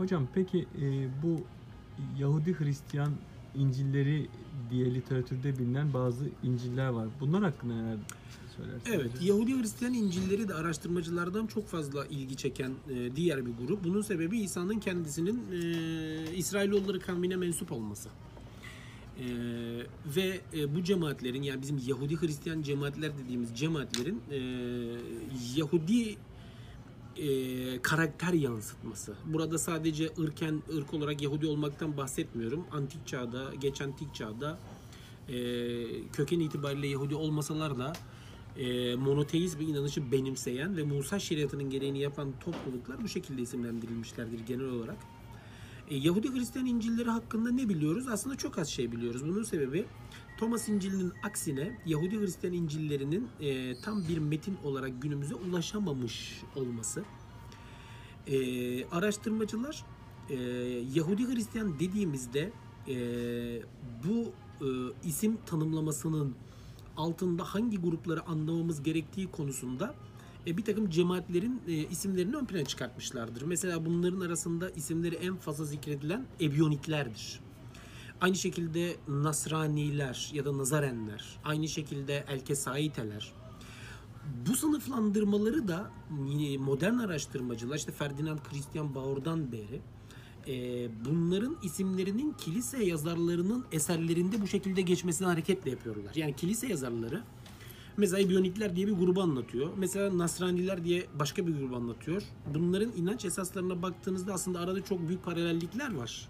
Hocam peki e, bu Yahudi Hristiyan İncilleri diye literatürde bilinen bazı İncil'ler var. Bunlar hakkında neler söylersiniz? Evet, hocam? Yahudi Hristiyan İncil'leri de araştırmacılardan çok fazla ilgi çeken e, diğer bir grup. Bunun sebebi İsa'nın kendisinin e, İsrailoğulları kavmine mensup olması. E, ve e, bu cemaatlerin yani bizim Yahudi Hristiyan cemaatler dediğimiz cemaatlerin e, Yahudi e, karakter yansıtması. Burada sadece ırken ırk olarak Yahudi olmaktan bahsetmiyorum. Antik çağda, geç antik çağda e, köken itibariyle Yahudi olmasalar da e, monoteist bir inanışı benimseyen ve Musa şeriatının gereğini yapan topluluklar bu şekilde isimlendirilmişlerdir genel olarak. E, Yahudi Hristiyan İncil'leri hakkında ne biliyoruz? Aslında çok az şey biliyoruz. Bunun sebebi Thomas İncil'inin aksine Yahudi Hristiyan İncil'lerinin e, tam bir metin olarak günümüze ulaşamamış olması. E, araştırmacılar e, Yahudi Hristiyan dediğimizde e, bu e, isim tanımlamasının altında hangi grupları anlamamız gerektiği konusunda e, bir takım cemaatlerin e, isimlerini ön plana çıkartmışlardır. Mesela bunların arasında isimleri en fazla zikredilen Ebyoniklerdir. Aynı şekilde Nasraniler ya da Nazarenler, aynı şekilde Elkesaiteler. Bu sınıflandırmaları da modern araştırmacılar, işte Ferdinand Christian Baur'dan beri e, bunların isimlerinin kilise yazarlarının eserlerinde bu şekilde geçmesine hareketle yapıyorlar. Yani kilise yazarları mesela Ebyonikler diye bir grubu anlatıyor. Mesela Nasraniler diye başka bir grubu anlatıyor. Bunların inanç esaslarına baktığınızda aslında arada çok büyük paralellikler var.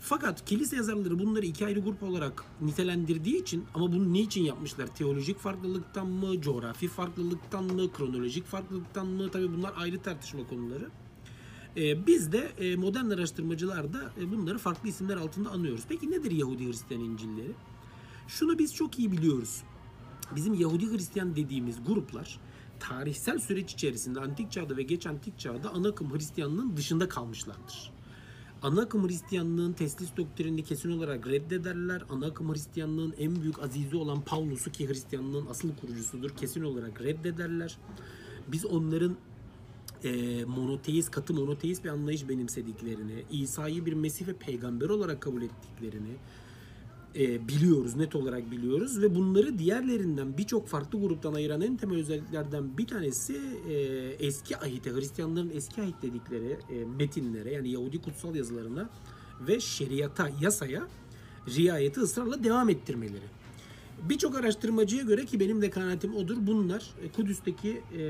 Fakat kilise yazarları bunları iki ayrı grup olarak nitelendirdiği için ama bunu niçin yapmışlar? Teolojik farklılıktan mı, coğrafi farklılıktan mı, kronolojik farklılıktan mı? Tabii bunlar ayrı tartışma konuları. Ee, biz de e, modern araştırmacılar da e, bunları farklı isimler altında anıyoruz. Peki nedir Yahudi Hristiyan İncil'leri? Şunu biz çok iyi biliyoruz. Bizim Yahudi Hristiyan dediğimiz gruplar tarihsel süreç içerisinde antik çağda ve geç antik çağda ana akım Hristiyanlığın dışında kalmışlardır. Ana akım Hristiyanlığın teslis doktrinini kesin olarak reddederler. Ana akım Hristiyanlığın en büyük azizi olan Pavlus'u ki Hristiyanlığın asıl kurucusudur kesin olarak reddederler. Biz onların e, monoteist, katı monoteist bir anlayış benimsediklerini, İsa'yı bir Mesih ve peygamber olarak kabul ettiklerini e, biliyoruz, net olarak biliyoruz ve bunları diğerlerinden birçok farklı gruptan ayıran en temel özelliklerden bir tanesi e, eski ahite, Hristiyanların eski ahit dedikleri e, metinlere yani Yahudi kutsal yazılarına ve şeriata, yasaya riayeti ısrarla devam ettirmeleri. Birçok araştırmacıya göre ki benim de kanaatim odur. Bunlar e, Kudüs'teki e,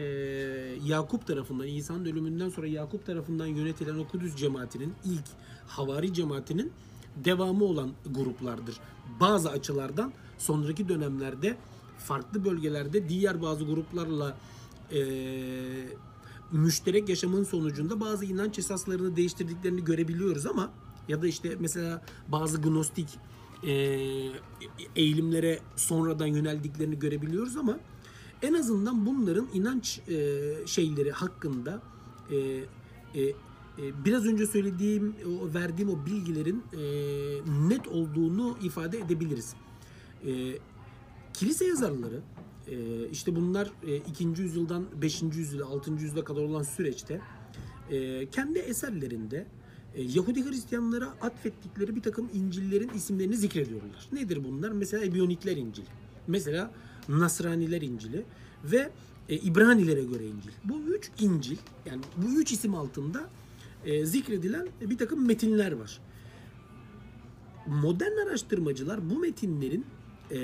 Yakup tarafından, İsa'nın ölümünden sonra Yakup tarafından yönetilen o Kudüs cemaatinin ilk havari cemaatinin devamı olan gruplardır. Bazı açılardan sonraki dönemlerde farklı bölgelerde diğer bazı gruplarla e, müşterek yaşamın sonucunda bazı inanç esaslarını değiştirdiklerini görebiliyoruz ama ya da işte mesela bazı gnostik e, eğilimlere sonradan yöneldiklerini görebiliyoruz ama en azından bunların inanç e, şeyleri hakkında e, e, biraz önce söylediğim, o verdiğim o bilgilerin e, net olduğunu ifade edebiliriz. E, kilise yazarları e, işte bunlar e, 2. yüzyıldan 5. yüzyıla 6. yüzyıla kadar olan süreçte e, kendi eserlerinde e, Yahudi Hristiyanlara atfettikleri bir takım İncil'lerin isimlerini zikrediyorlar. Nedir bunlar? Mesela Ebyonikler İncili. Mesela Nasraniler İncili ve e, İbranilere göre İncil. Bu üç İncil yani bu üç isim altında e, zikredilen bir takım metinler var. Modern araştırmacılar bu metinlerin e,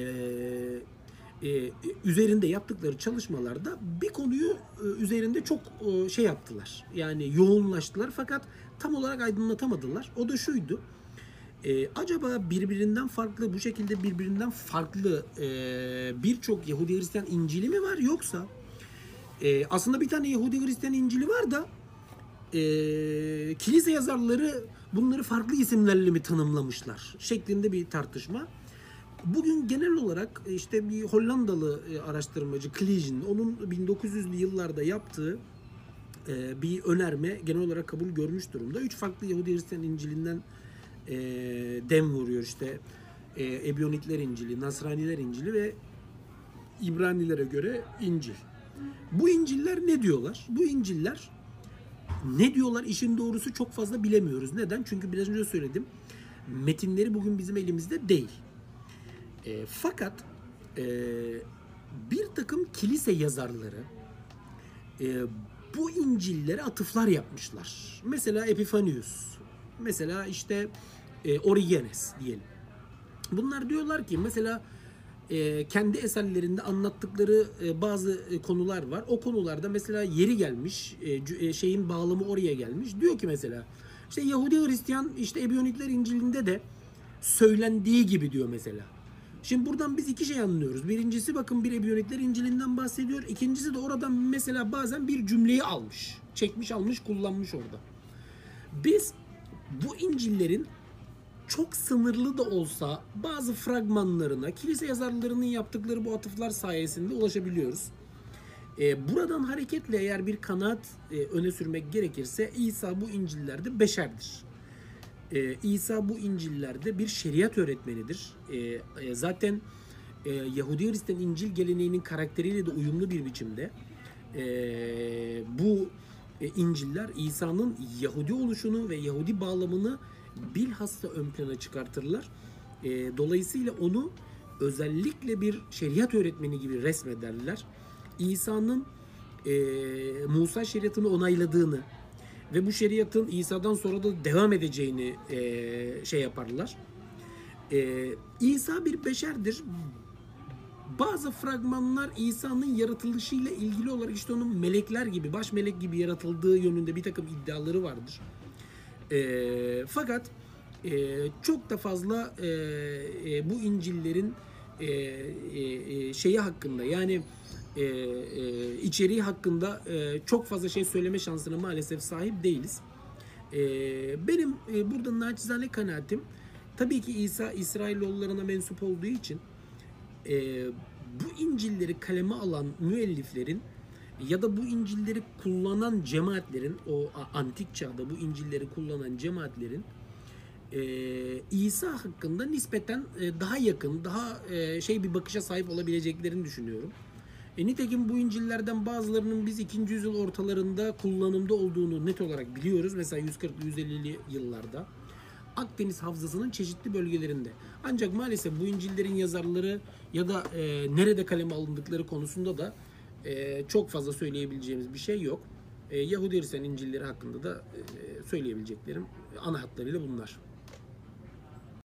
e, üzerinde yaptıkları çalışmalarda bir konuyu e, üzerinde çok e, şey yaptılar. Yani yoğunlaştılar fakat tam olarak aydınlatamadılar. O da şuydu. E, acaba birbirinden farklı bu şekilde birbirinden farklı e, birçok Yahudi Hristiyan İncil'i mi var yoksa e, aslında bir tane Yahudi Hristiyan İncil'i var da e, kilise yazarları bunları farklı isimlerle mi tanımlamışlar şeklinde bir tartışma. Bugün genel olarak işte bir Hollandalı e, araştırmacı Cleagen, onun 1900'lü yıllarda yaptığı e, bir önerme genel olarak kabul görmüş durumda. Üç farklı Yahudi Hristiyan İncil'inden e, dem vuruyor işte e, Ebyonikler İncil'i, Nasraniler İncil'i ve İbranilere göre İncil. Bu İncil'ler ne diyorlar? Bu İncil'ler ne diyorlar işin doğrusu çok fazla bilemiyoruz. Neden? Çünkü biraz önce söyledim. Metinleri bugün bizim elimizde değil. E, fakat e, bir takım kilise yazarları e, bu İncil'lere atıflar yapmışlar. Mesela Epifanius, mesela işte e, Origenes diyelim. Bunlar diyorlar ki mesela e, kendi eserlerinde anlattıkları e, bazı e, konular var. O konularda mesela yeri gelmiş, şeyin bağlamı oraya gelmiş. Diyor ki mesela işte Yahudi Hristiyan işte Ebiyonikler İncil'inde de söylendiği gibi diyor mesela. Şimdi buradan biz iki şey anlıyoruz. Birincisi bakın bir Ebiyonikler İncil'inden bahsediyor. İkincisi de oradan mesela bazen bir cümleyi almış. Çekmiş almış kullanmış orada. Biz bu İncil'lerin çok sınırlı da olsa bazı fragmanlarına kilise yazarlarının yaptıkları bu atıflar sayesinde ulaşabiliyoruz. Ee, buradan hareketle eğer bir kanaat e, öne sürmek gerekirse İsa bu İncil'lerde beşerdir. Ee, İsa bu İncil'lerde bir şeriat öğretmenidir. Ee, e, zaten e, Yahudi Hristiyan İncil geleneğinin karakteriyle de uyumlu bir biçimde e, bu e, İncil'ler İsa'nın Yahudi oluşunu ve Yahudi bağlamını bilhassa ön plana çıkartırlar. E, dolayısıyla onu özellikle bir şeriat öğretmeni gibi resmederler. İsa'nın e, Musa şeriatını onayladığını ve bu şeriatın İsa'dan sonra da devam edeceğini e, şey yaparlar. E, İsa bir beşerdir. Bazı fragmanlar İsa'nın yaratılışıyla ilgili olarak işte onun melekler gibi, baş melek gibi yaratıldığı yönünde bir takım iddiaları vardır. E, fakat e, çok da fazla e, e, bu İncil'lerin e, e, e, şeyi hakkında yani e, e, içeriği hakkında e, çok fazla şey söyleme şansına maalesef sahip değiliz. E, benim e, burada naçizane kanaatim tabii ki İsa İsrailoğullarına mensup olduğu için e, bu İncil'leri kaleme alan müelliflerin ya da bu İncil'leri kullanan cemaatlerin o antik çağda bu İncil'leri kullanan cemaatlerin e, İsa hakkında nispeten e, daha yakın, daha e, şey bir bakışa sahip olabileceklerini düşünüyorum. E, nitekim bu İncil'lerden bazılarının biz 2. yüzyıl ortalarında kullanımda olduğunu net olarak biliyoruz. Mesela 140-150'li yıllarda. Akdeniz Havzası'nın çeşitli bölgelerinde. Ancak maalesef bu İncil'lerin yazarları ya da e, nerede kaleme alındıkları konusunda da e, çok fazla söyleyebileceğimiz bir şey yok. E, Yahudi Hristiyan İncil'leri hakkında da e, söyleyebileceklerim ana hatlarıyla bunlar.